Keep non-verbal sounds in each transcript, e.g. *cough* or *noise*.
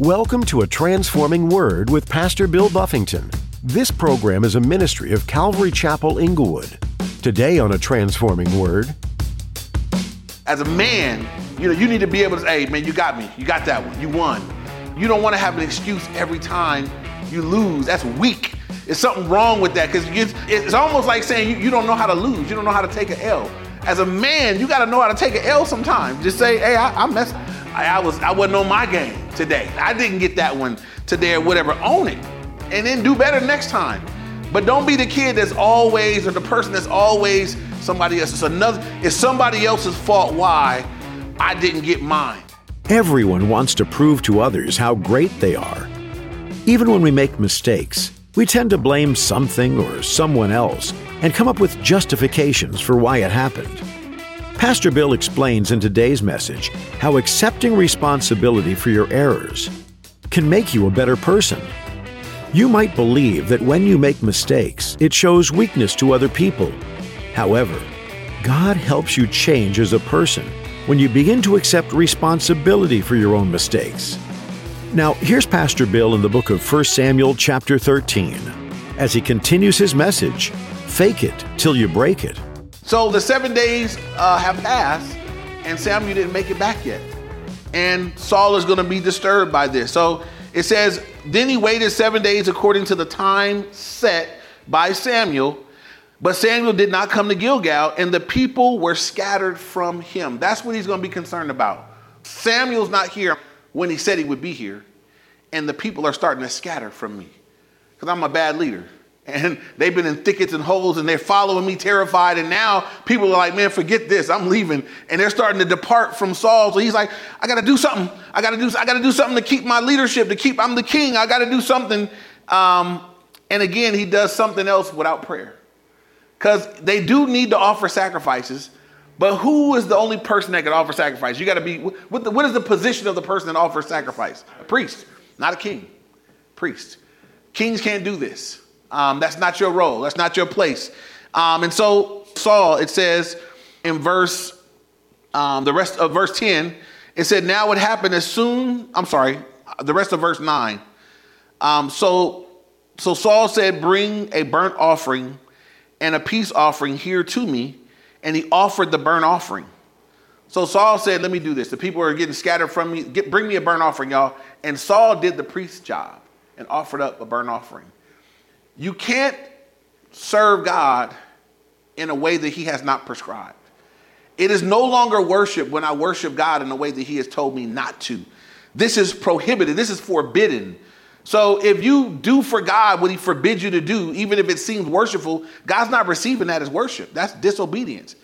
Welcome to A Transforming Word with Pastor Bill Buffington. This program is a ministry of Calvary Chapel Inglewood. Today on A Transforming Word, As a man, you know, you need to be able to say, hey, man, you got me. You got that one. You won. You don't want to have an excuse every time you lose. That's weak. There's something wrong with that because it's almost like saying you, you don't know how to lose. You don't know how to take an L. As a man, you got to know how to take an L sometimes. Just say, hey, I, I messed. I, I was I wasn't on my game today. I didn't get that one today or whatever. Own it, and then do better next time. But don't be the kid that's always or the person that's always somebody else. It's another. It's somebody else's fault why I didn't get mine. everyone wants to prove to others how great they are. Even when we make mistakes, we tend to blame something or someone else and come up with justifications for why it happened. Pastor Bill explains in today's message how accepting responsibility for your errors can make you a better person. You might believe that when you make mistakes, it shows weakness to other people. However, God helps you change as a person when you begin to accept responsibility for your own mistakes. Now, here's Pastor Bill in the book of 1 Samuel, chapter 13, as he continues his message Fake it till you break it. So the seven days uh, have passed, and Samuel didn't make it back yet. And Saul is going to be disturbed by this. So it says, Then he waited seven days according to the time set by Samuel. But Samuel did not come to Gilgal, and the people were scattered from him. That's what he's going to be concerned about. Samuel's not here when he said he would be here, and the people are starting to scatter from me because I'm a bad leader. And they've been in thickets and holes and they're following me terrified. And now people are like, man, forget this. I'm leaving. And they're starting to depart from Saul. So he's like, I got to do something. I got to do, I got to do something to keep my leadership, to keep, I'm the king. I got to do something. Um, and again, he does something else without prayer. Because they do need to offer sacrifices. But who is the only person that can offer sacrifice? You got to be, what, the, what is the position of the person that offers sacrifice? A priest, not a king. Priest. Kings can't do this. Um, that's not your role. That's not your place. Um, and so Saul, it says in verse, um, the rest of verse 10, it said, now it happened as soon, I'm sorry, the rest of verse 9. Um, so, so Saul said, bring a burnt offering and a peace offering here to me. And he offered the burnt offering. So Saul said, let me do this. The people are getting scattered from me. Get, bring me a burnt offering, y'all. And Saul did the priest's job and offered up a burnt offering. You can't serve God in a way that He has not prescribed. It is no longer worship when I worship God in a way that He has told me not to. This is prohibited, this is forbidden. So if you do for God what He forbids you to do, even if it seems worshipful, God's not receiving that as worship. That's disobedience.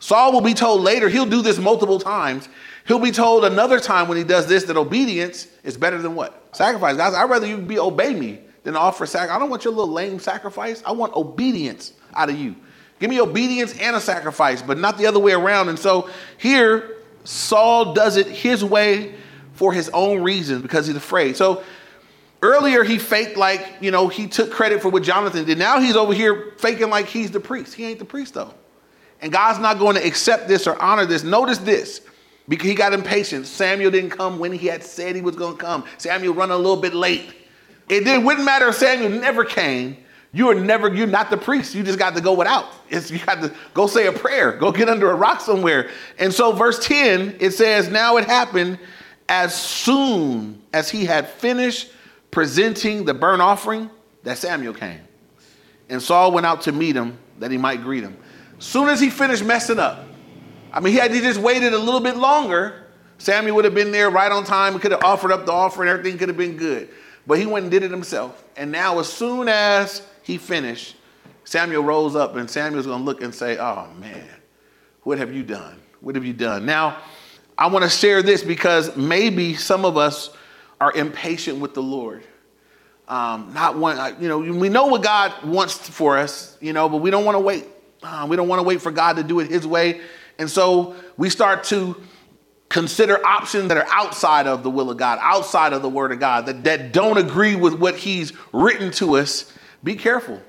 Saul will be told later, he'll do this multiple times. He'll be told another time when he does this that obedience is better than what? Sacrifice. Guys, I'd rather you be obey me than offer sacrifice. I don't want your little lame sacrifice. I want obedience out of you. Give me obedience and a sacrifice, but not the other way around. And so here, Saul does it his way for his own reasons because he's afraid. So earlier he faked like, you know, he took credit for what Jonathan did. Now he's over here faking like he's the priest. He ain't the priest though. And God's not going to accept this or honor this. Notice this. Because he got impatient. Samuel didn't come when he had said he was going to come. Samuel run a little bit late. It didn't wouldn't matter if Samuel never came. You are never, you're not the priest. You just got to go without. It's, you got to go say a prayer, go get under a rock somewhere. And so, verse 10, it says, Now it happened as soon as he had finished presenting the burnt offering that Samuel came. And Saul went out to meet him that he might greet him. Soon as he finished messing up, I mean, he had he just waited a little bit longer, Samuel would have been there right on time. He could have offered up the offering, everything could have been good. But he went and did it himself. And now, as soon as he finished, Samuel rose up, and Samuel's going to look and say, Oh, man, what have you done? What have you done? Now, I want to share this because maybe some of us are impatient with the Lord. Um, not one, you know, we know what God wants for us, you know, but we don't want to wait. Uh, we don't want to wait for God to do it His way. And so we start to consider options that are outside of the will of God, outside of the word of God, that, that don't agree with what he's written to us, be careful.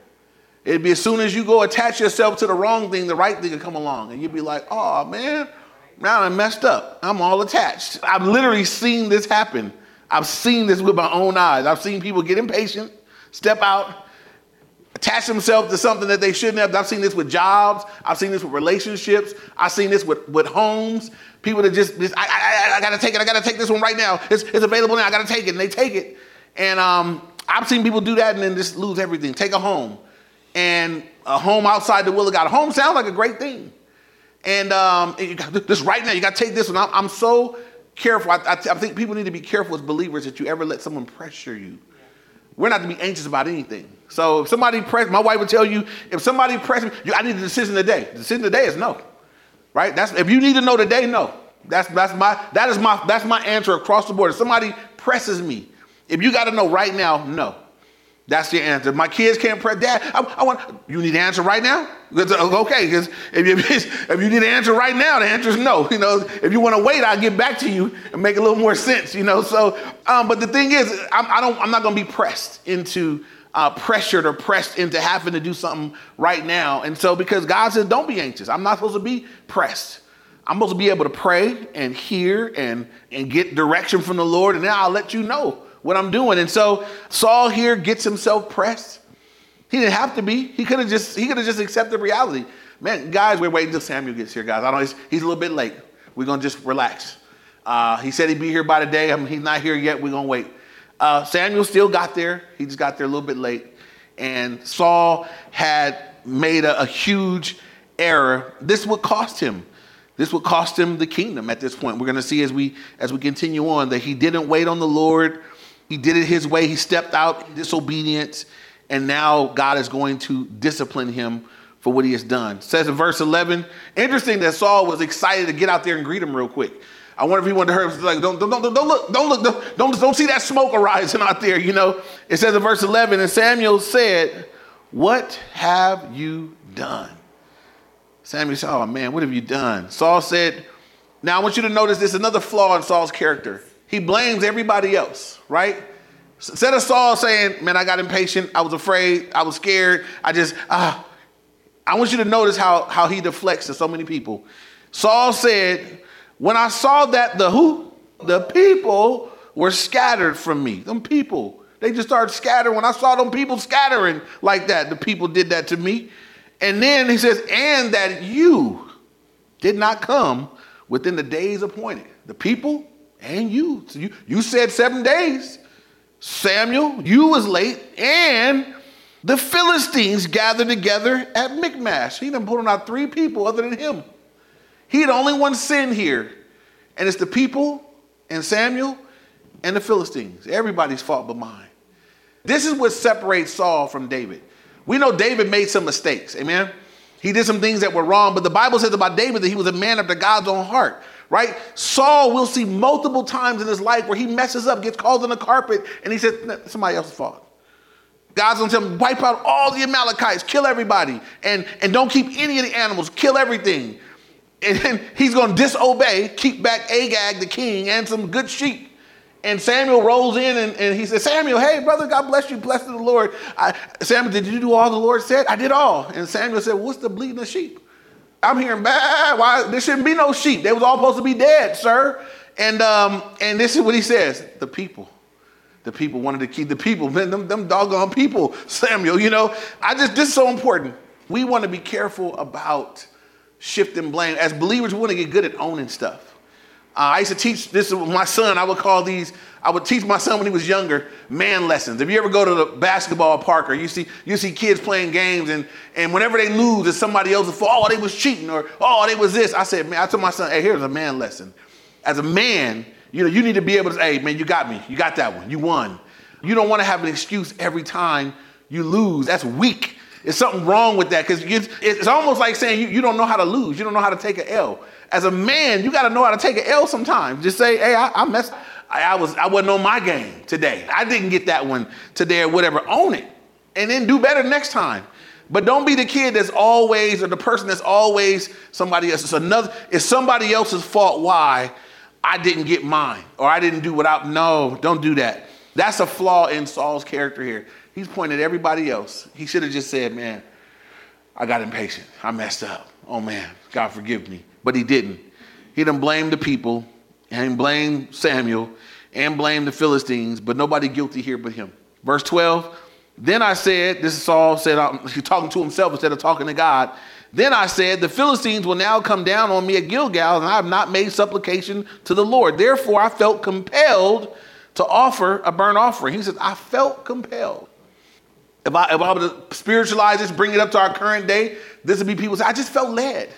It'd be as soon as you go attach yourself to the wrong thing, the right thing will come along. And you'd be like, oh man, now I'm messed up. I'm all attached. I've literally seen this happen. I've seen this with my own eyes. I've seen people get impatient, step out, attach themselves to something that they shouldn't have. I've seen this with jobs. I've seen this with relationships. I've seen this with, with homes. People that just, just I, I, I, gotta take it. I gotta take this one right now. It's, it's available now. I gotta take it. And they take it. And um, I've seen people do that and then just lose everything. Take a home. And a home outside the will of God. A home sounds like a great thing. And um, got this right now. You got to take this one. I'm, I'm so careful. I, I, I, think people need to be careful as believers that you ever let someone pressure you. We're not to be anxious about anything. So if somebody press, my wife would tell you, if somebody presses me, I need a decision today. The decision today is no. Right? That's if you need to know today, no. That's that's my that is my that's my answer across the board. If somebody presses me, if you got to know right now, no. That's your answer. My kids can't pray. Dad, I, I want. You need an answer right now. Okay, because if you, *laughs* if you need an answer right now, the answer is no. You know, if you want to wait, I'll get back to you and make a little more sense. You know, so. Um, but the thing is, I'm, I don't. I'm not going to be pressed into uh, pressured or pressed into having to do something right now. And so, because God says, don't be anxious. I'm not supposed to be pressed. I'm supposed to be able to pray and hear and and get direction from the Lord, and then I'll let you know what I'm doing. And so Saul here gets himself pressed. He didn't have to be. He could have just he could have just accepted reality. Man, guys, we're waiting until Samuel gets here, guys. I know he's, he's a little bit late. We're gonna just relax. Uh, he said he'd be here by today. I mean, he's not here yet. We're gonna wait. Uh, Samuel still got there. He just got there a little bit late. And Saul had made a, a huge error. This would cost him. This would cost him the kingdom at this point. We're going to see as we as we continue on that he didn't wait on the Lord. He did it his way. He stepped out in disobedience, and now God is going to discipline him for what he has done. It says in verse 11, interesting that Saul was excited to get out there and greet him real quick. I wonder if he wanted to him. Like, don't, don't, don't, don't look, don't look, don't, don't, don't see that smoke arising out there, you know. It says in verse 11, and Samuel said, What have you done? Samuel said, Oh man, what have you done? Saul said, Now I want you to notice this another flaw in Saul's character he blames everybody else, right? Instead of Saul saying, Man, I got impatient, I was afraid, I was scared, I just, ah. I want you to notice how, how he deflects to so many people. Saul said, When I saw that the who? The people were scattered from me. Them people, they just started scattering. When I saw them people scattering like that, the people did that to me. And then he says, And that you did not come within the days appointed. The people and you. So you, you said seven days. Samuel, you was late, and the Philistines gathered together at Michmash. He done put on out three people other than him. He the only one sin here. And it's the people and Samuel and the Philistines. Everybody's fault but mine. This is what separates Saul from David. We know David made some mistakes. Amen. He did some things that were wrong, but the Bible says about David that he was a man after God's own heart right? Saul will see multiple times in his life where he messes up, gets called on the carpet, and he says, somebody else's fault. God's gonna tell him, wipe out all the Amalekites, kill everybody, and, and don't keep any of the animals, kill everything. And then he's gonna disobey, keep back Agag, the king, and some good sheep. And Samuel rolls in and, and he says, Samuel, hey, brother, God bless you, blessed the Lord. I, Samuel, did you do all the Lord said? I did all. And Samuel said, What's the bleating of sheep? I'm hearing bad. Why there shouldn't be no sheep? They was all supposed to be dead, sir. And um, and this is what he says: the people. The people wanted to keep the people, man, them, them doggone people, *laughs* Samuel. You know, I just this is so important. We want to be careful about shifting blame. As believers, we want to get good at owning stuff. Uh, I used to teach this with my son. I would call these, I would teach my son when he was younger, man lessons. If you ever go to the basketball park or you see, you see kids playing games and, and whenever they lose, it's somebody else's fault. Oh, they was cheating or, oh, they was this. I said, man, I told my son, hey, here's a man lesson. As a man, you know, you need to be able to say, hey, man, you got me. You got that one. You won. You don't want to have an excuse every time you lose. That's weak. There's something wrong with that because it's almost like saying you, you don't know how to lose. You don't know how to take an L as a man, you got to know how to take an L sometimes. Just say, hey, I, I messed. I, I, was I wasn't on my game today. I didn't get that one today or whatever. Own it, and then do better next time. But don't be the kid that's always or the person that's always somebody else. It's another. It's somebody else's fault why I didn't get mine or I didn't do what I. No, don't do that. That's a flaw in Saul's character here. He's pointing at everybody else. He should have just said, "Man, I got impatient. I messed up. Oh man, God forgive me." But he didn't. He didn't blame the people and he blamed Samuel and blame the Philistines, but nobody guilty here but him. Verse 12, then I said, this is Saul said, he's *laughs* talking to himself instead of talking to God. Then I said, The Philistines will now come down on me at Gilgal, and I have not made supplication to the Lord. Therefore, I felt compelled to offer a burnt offering. He says, I felt compelled. If I, if I were to spiritualize this, bring it up to our current day, this would be people say, I just felt led.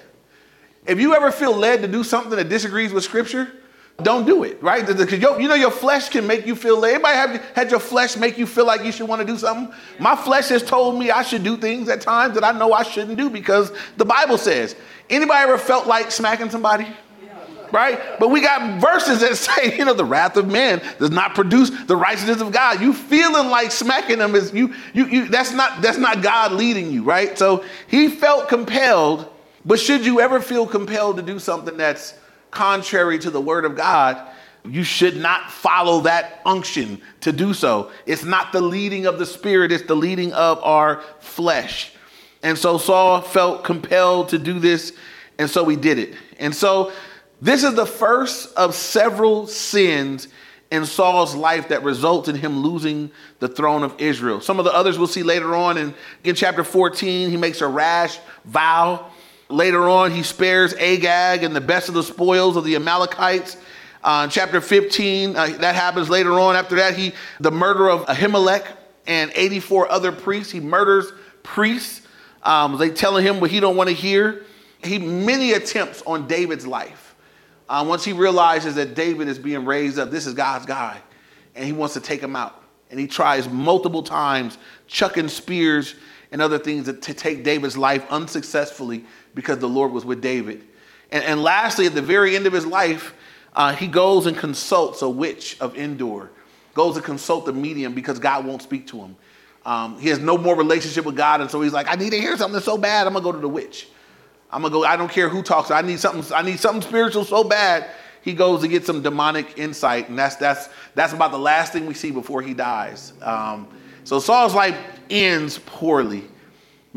If you ever feel led to do something that disagrees with scripture, don't do it, right? Because you know your flesh can make you feel led. Anybody have had your flesh make you feel like you should want to do something? My flesh has told me I should do things at times that I know I shouldn't do because the Bible says. Anybody ever felt like smacking somebody? Right? But we got verses that *laughs* say, you know, the wrath of man does not produce the righteousness of God. You feeling like smacking them is you, you, you that's not that's not God leading you, right? So he felt compelled, but should you ever feel compelled to do something that's contrary to the word of God, you should not follow that unction to do so. It's not the leading of the spirit, it's the leading of our flesh. And so Saul felt compelled to do this, and so he did it. And so this is the first of several sins in Saul's life that results in him losing the throne of Israel. Some of the others we'll see later on in, in chapter 14. He makes a rash vow Later on, he spares Agag and the best of the spoils of the Amalekites. Uh, chapter 15, uh, that happens later on. After that, he the murder of Ahimelech and 84 other priests. He murders priests. Um, they telling him what he don't want to hear. He many attempts on David's life. Uh, once he realizes that David is being raised up, this is God's guy, and he wants to take him out. And he tries multiple times, chucking spears and other things to, to take David's life unsuccessfully because the Lord was with David. And, and lastly, at the very end of his life, uh, he goes and consults a witch of Endor, goes to consult the medium because God won't speak to him. Um, he has no more relationship with God, and so he's like, I need to hear something so bad, I'm gonna go to the witch. I'm gonna go, I don't care who talks, I need something, I need something spiritual so bad. He goes to get some demonic insight, and that's that's that's about the last thing we see before he dies. Um, so Saul's life ends poorly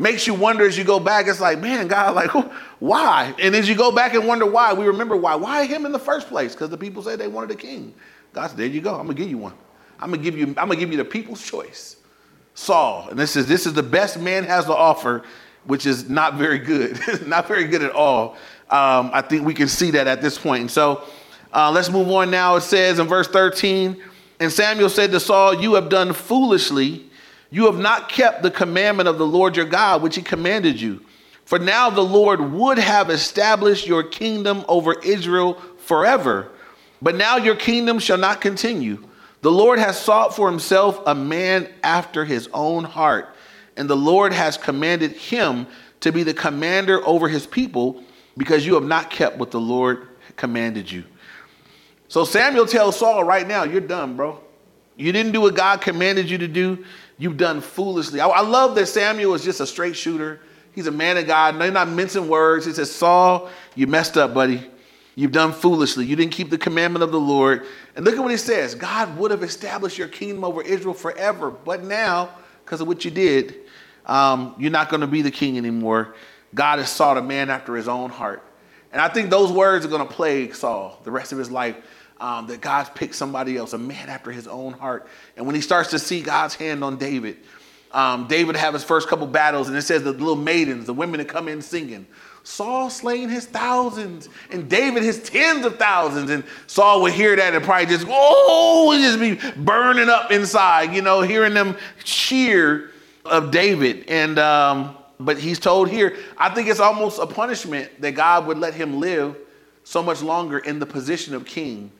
makes you wonder as you go back. It's like, man, God, like, why? And as you go back and wonder why, we remember why. Why him in the first place? Because the people said they wanted a king. God said, there you go. I'm gonna give you one. I'm gonna give you. I'm gonna give you the people's choice. Saul, and this is this is the best man has to offer, which is not very good, *laughs* not very good at all. Um, I think we can see that at this point. And so, uh, let's move on now. It says in verse 13, and Samuel said to Saul, "You have done foolishly." You have not kept the commandment of the Lord your God, which he commanded you. For now the Lord would have established your kingdom over Israel forever. But now your kingdom shall not continue. The Lord has sought for himself a man after his own heart, and the Lord has commanded him to be the commander over his people because you have not kept what the Lord commanded you. So Samuel tells Saul right now, You're done, bro. You didn't do what God commanded you to do you've done foolishly. I, I, love that Samuel is just a straight shooter. He's a man of God. No, he's not mincing words. He says, Saul, you messed up, buddy. You've done foolishly. You didn't keep the commandment of the Lord. And look at what he says God would have established your kingdom over Israel forever. But now, because of what you did, um, you're not going to be the king anymore. God has sought a man after his own heart. And I think those words are going to plague Saul the rest of his life um, that God's picked somebody else, a man after his own heart. And when he starts to see God's hand on David, um, David have his first couple battles, and it says the little maidens, the women that come in singing. Saul slaying his thousands, and David his tens of thousands. And Saul would hear that and probably just, oh, just be burning up inside, you know, hearing them cheer of David. And um, but he's told here, I think it's almost a punishment that God would let him live so much longer in the position of king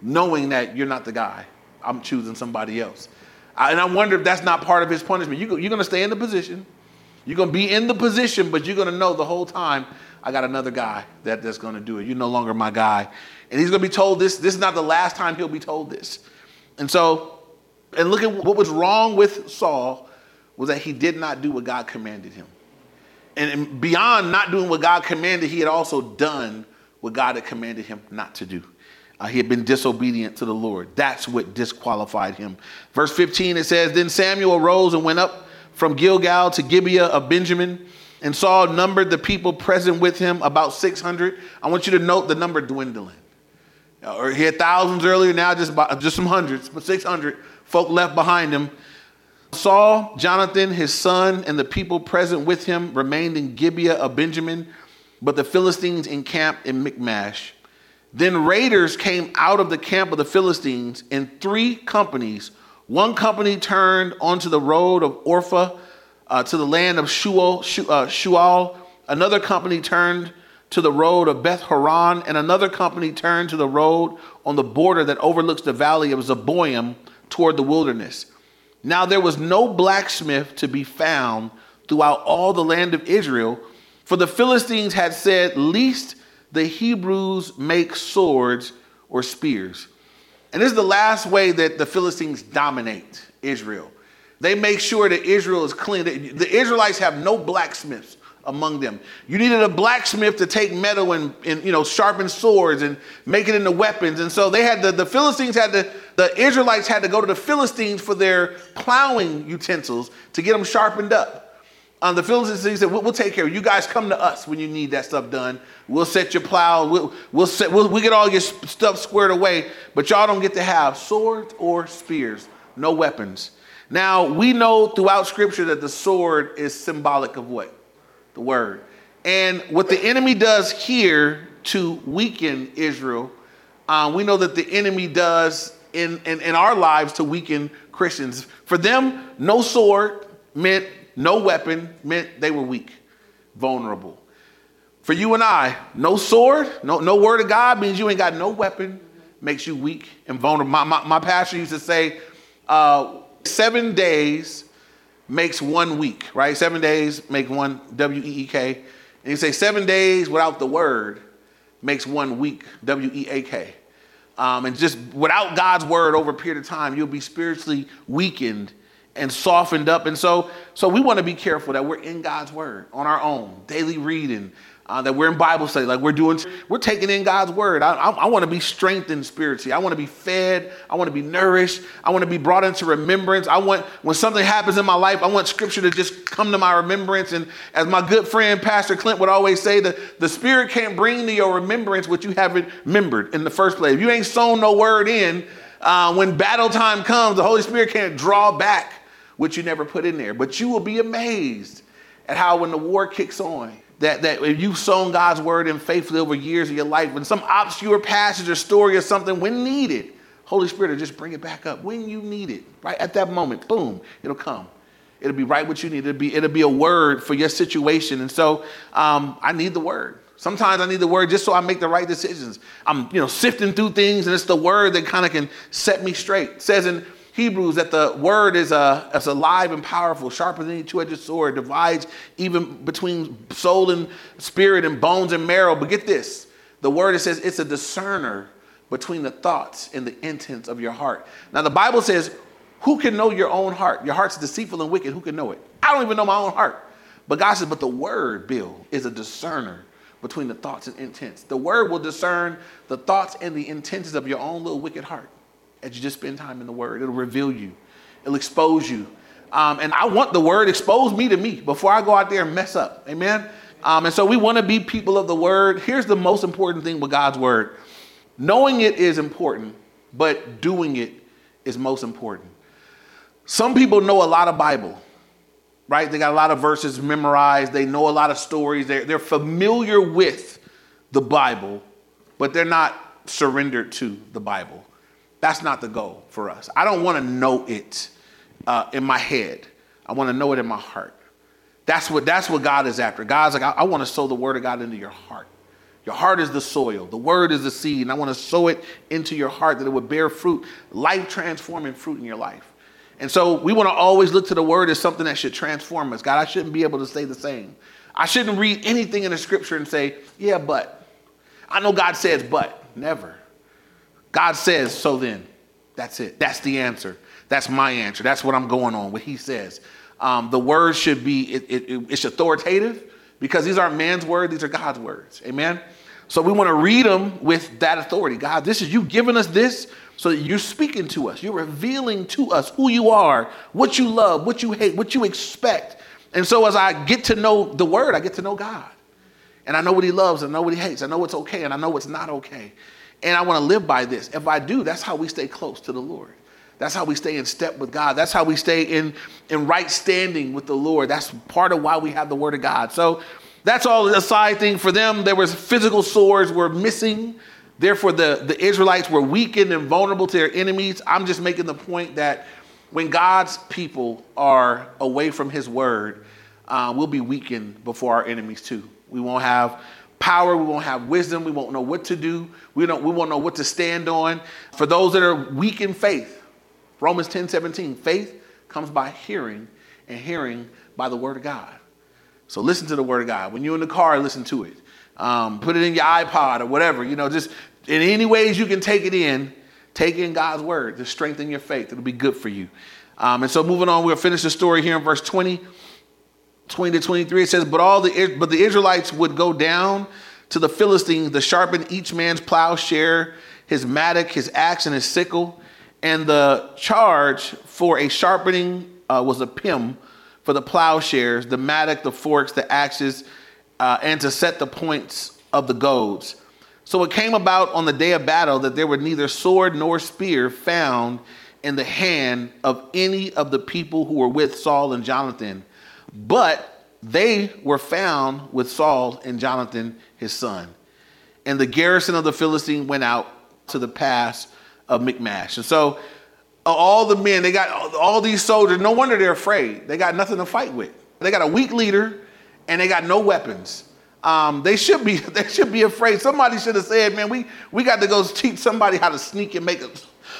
knowing that you're not the guy. I'm choosing somebody else. I, and I wonder if that's not part of his punishment. You, you're going to stay in the position. You're going to be in the position, but you're going to know the whole time, I got another guy that, that's going to do it. You're no longer my guy. And he's going to be told this. This is not the last time he'll be told this. And so, and look at what was wrong with Saul was that he did not do what God commanded him. And, and beyond not doing what God commanded, he had also done what God had commanded him not to do. Uh, he had been disobedient to the Lord. That's what disqualified him. Verse 15 it says, Then Samuel arose and went up from Gilgal to Gibeah of Benjamin, and Saul numbered the people present with him about 600. I want you to note the number dwindling. Or he had thousands earlier, now just, just some hundreds, but 600 folk left behind him. Saul, Jonathan, his son, and the people present with him remained in Gibeah of Benjamin, but the Philistines encamped in Michmash. Then raiders came out of the camp of the Philistines in three companies. One company turned onto the road of Orpha uh, to the land of Shual, uh, Shual. Another company turned to the road of Beth Horon, and another company turned to the road on the border that overlooks the valley of Zeboim toward the wilderness. Now there was no blacksmith to be found throughout all the land of Israel, for the Philistines had said, Least the Hebrews make swords or spears. And this is the last way that the Philistines dominate Israel. They make sure that Israel is clean. The Israelites have no blacksmiths among them. You needed a blacksmith to take metal and, and you know sharpen swords and make it into weapons. And so they had the, the Philistines had to the Israelites had to go to the Philistines for their plowing utensils to get them sharpened up. Um, the Philistines said, we'll, we'll, take care of you. You guys come to us when you need that stuff done. We'll set your plow. We'll, we'll, set, we'll, we'll get all your stuff squared away, but y'all don't get to have swords or spears, no weapons. Now, we know throughout Scripture that the sword is symbolic of what? The word. And what the enemy does here to weaken Israel, uh, we know that the enemy does in, in, in our lives to weaken Christians. For them, no sword meant no weapon meant they were weak, vulnerable. For you and I, no sword, no, no word of God means you ain't got no weapon, makes you weak and vulnerable. My, my, my pastor used to say, uh, seven days makes one week, right? Seven days make one W E E K. And you say seven days without the word makes one week, W E A K. Um, and just without God's word over a period of time, you'll be spiritually weakened and softened up. And so, so we want to be careful that we're in God's word on our own, daily reading, uh, that we're in Bible study, like we're doing, we're taking in God's word. I, I, I want to be strengthened spiritually. I want to be fed. I want to be nourished. I want to be brought into remembrance. I want, when something happens in my life, I want scripture to just come to my remembrance. And as my good friend, Pastor Clint would always say, the, the spirit can't bring to your remembrance what you haven't remembered in the first place. If you ain't sown no word in, uh, when battle time comes, the Holy Spirit can't draw back what you never put in there. But you will be amazed at how when the war kicks on, that, that if you've sown God's word in faithfully over years of your life, when some obscure passage or story or something, when needed, Holy Spirit will just bring it back up when you need it, right at that moment, boom, it'll come. It'll be right what you need. It'll be, it'll be a word for your situation. And so um, I need the word. Sometimes I need the word just so I make the right decisions. I'm, you know, sifting through things, and it's the word that kind of can set me straight. It says in Hebrews that the word is, a, is alive and powerful, sharper than any two-edged sword, divides even between soul and spirit and bones and marrow. But get this, the word it says it's a discerner between the thoughts and the intents of your heart. Now the Bible says, who can know your own heart? Your heart's deceitful and wicked. Who can know it? I don't even know my own heart. But God says, but the word, Bill, is a discerner between the thoughts and intents. The word will discern the thoughts and the intentions of your own little wicked heart as you just spend time in the Word. It'll reveal you, it'll expose you. Um, and I want the Word expose me to me before I go out there and mess up. Amen. Um, and so we want to be people of the Word. Here's the most important thing with God's Word knowing it is important, but doing it is most important. Some people know a lot of Bible, right? They got a lot of verses memorized, they know a lot of stories, they're, they're familiar with the Bible, but they're not surrendered to the Bible. That's not the goal for us. I don't want to know it uh, in my head. I want to know it in my heart. That's what, that's what God is after. God's like, I, I want to sow the word of God into your heart. Your heart is the soil. The word is the seed. And I want to sow it into your heart that it would bear fruit, life transforming fruit in your life. And so we want to always look to the word as something that should transform us. God, I shouldn't be able to stay the same. I shouldn't read anything in the scripture and say, yeah, but. I know God says, but. Never. God says, so then. That's it. That's the answer. That's my answer. That's what I'm going on, what he says. Um, the word should be, it, it, it's authoritative because these aren't man's words, these are God's words. Amen? So we want to read them with that authority. God, this is you giving us this so that you're speaking to us. You're revealing to us who you are, what you love, what you hate, what you expect. And so as I get to know the word, I get to know God. And I know what he loves, and I know what he hates, I know what's okay, and I know what's not okay. And I want to live by this. If I do, that's how we stay close to the Lord. That's how we stay in step with God. That's how we stay in, in right standing with the Lord. That's part of why we have the word of God. So that's all a side thing for them. There was physical swords were missing. Therefore, the, the Israelites were weakened and vulnerable to their enemies. I'm just making the point that when God's people are away from his word, uh, we'll be weakened before our enemies too. We won't have power, we won't have wisdom, we won't know what to do, we, don't, we won't know what to stand on. For those that are weak in faith, Romans 10 17, faith comes by hearing, and hearing by the word of God. So listen to the word of God. When you're in the car, listen to it. Um, put it in your iPod or whatever, you know, just in any ways you can take it in, take in God's word to strengthen your faith. It'll be good for you. Um, and so moving on, we'll finish the story here in verse 20. 20 to 23, it says, But all the but the Israelites would go down to the Philistines to sharpen each man's plowshare, his mattock, his axe, and his sickle. And the charge for a sharpening uh, was a pim for the plowshares, the mattock, the forks, the axes, uh, and to set the points of the goads. So it came about on the day of battle that there were neither sword nor spear found in the hand of any of the people who were with Saul and Jonathan but they were found with Saul and Jonathan, his son. And the garrison of the Philistine went out to the pass of Michmash. And so uh, all the men, they got all these soldiers, no wonder they're afraid. They got nothing to fight with. They got a weak leader and they got no weapons. Um, they should be *laughs* they should be afraid. Somebody should have said, man, we, we got to go teach somebody how to sneak and make a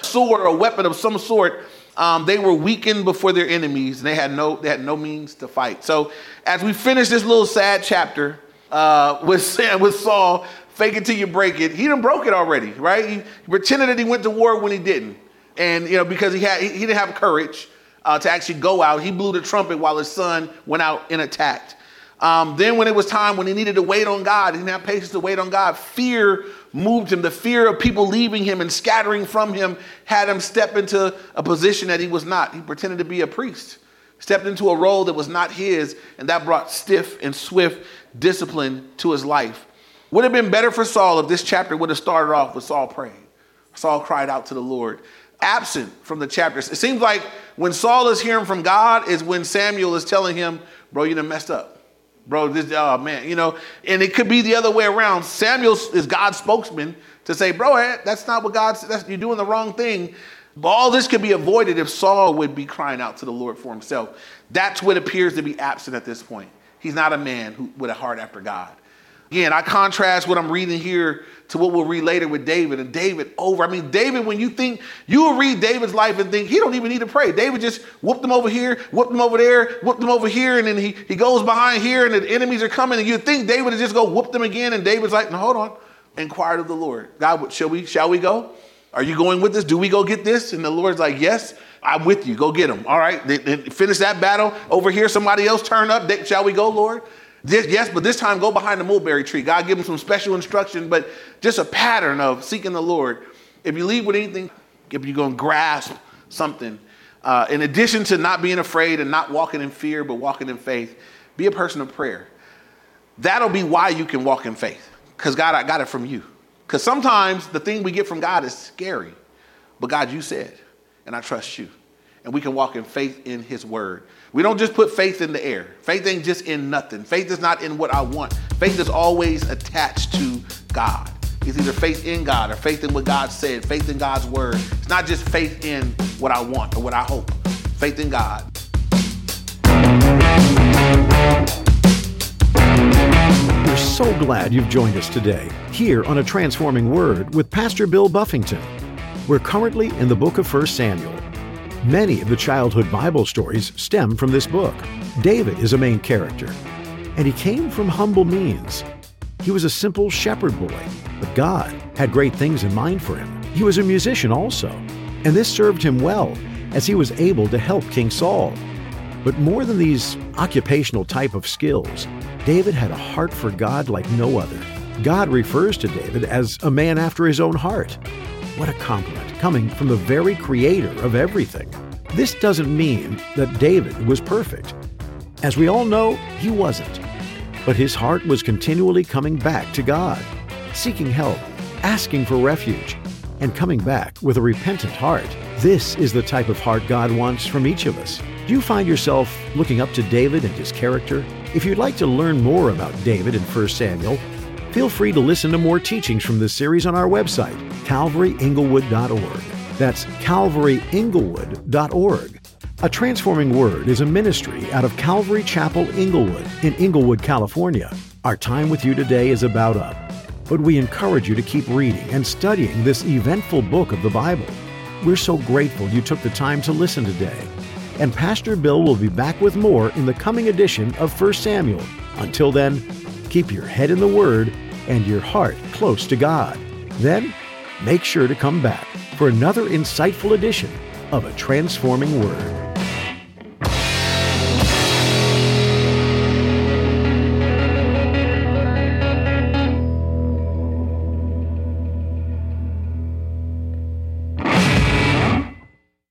sword or a weapon of some sort um, they were weakened before their enemies, and they had no they had no means to fight. So as we finish this little sad chapter uh, with *laughs* with Saul, fake it till you break it. He didn't broke it already, right? He pretended that he went to war when he didn't, and you know because he had he, he didn't have courage uh, to actually go out. He blew the trumpet while his son went out and attacked. Um, then when it was time when he needed to wait on God, he didn't have patience to wait on God. Fear moved him. The fear of people leaving him and scattering from him had him step into a position that he was not. He pretended to be a priest, stepped into a role that was not his, and that brought stiff and swift discipline to his life. Would have been better for Saul if this chapter would have started off with Saul praying. Saul cried out to the Lord. Absent from the chapters. It seems like when Saul is hearing from God is when Samuel is telling him, bro, you done messed up bro, this, oh man, you know, and it could be the other way around. Samuel is God's spokesman to say, bro, eh, that's not what God said, you're doing the wrong thing. But all this could be avoided if Saul would be crying out to the Lord for himself. That's what appears to be absent at this point. He's not a man who, with a heart after God. Again, I contrast what I'm reading here to what we'll read later with David. And David over. I mean, David, when you think, you will read David's life and think he don't even need to pray. David just whooped them over here, whooped them over there, whooped them over here, and then he, he goes behind here and the enemies are coming. And you think David would just go whoop them again. And David's like, no, hold on. Inquired of the Lord. God, shall we, shall we go? Are you going with us? Do we go get this? And the Lord's like, yes. I'm with you. Go get them. All right. Finish that battle. Over here, somebody else turn up. Shall we go, Lord? This, yes, but this time go behind the mulberry tree. God give him some special instruction, but just a pattern of seeking the Lord. If you leave with anything, if you're going to grasp something, uh, in addition to not being afraid and not walking in fear, but walking in faith, be a person of prayer. That'll be why you can walk in faith, because God, I got it from you. Because sometimes the thing we get from God is scary, but God, you said, and I trust you. And we can walk in faith in His word. We don't just put faith in the air. Faith ain't just in nothing. Faith is not in what I want. Faith is always attached to God. It's either faith in God or faith in what God said, faith in God's word. It's not just faith in what I want or what I hope. Faith in God. We're so glad you've joined us today here on A Transforming Word with Pastor Bill Buffington. We're currently in the book of 1 Samuel. Many of the childhood Bible stories stem from this book. David is a main character, and he came from humble means. He was a simple shepherd boy, but God had great things in mind for him. He was a musician also, and this served him well as he was able to help King Saul. But more than these occupational type of skills, David had a heart for God like no other. God refers to David as a man after his own heart. What a compliment coming from the very creator of everything. This doesn't mean that David was perfect. As we all know, he wasn't. But his heart was continually coming back to God, seeking help, asking for refuge, and coming back with a repentant heart. This is the type of heart God wants from each of us. Do you find yourself looking up to David and his character? If you'd like to learn more about David in 1 Samuel, feel free to listen to more teachings from this series on our website, calvaryinglewood.org. That's calvaryinglewood.org. A Transforming Word is a ministry out of Calvary Chapel, Inglewood, in Inglewood, California. Our time with you today is about up, but we encourage you to keep reading and studying this eventful book of the Bible. We're so grateful you took the time to listen today. And Pastor Bill will be back with more in the coming edition of 1 Samuel. Until then, keep your head in the Word and your heart close to God. Then, make sure to come back for another insightful edition of A Transforming Word.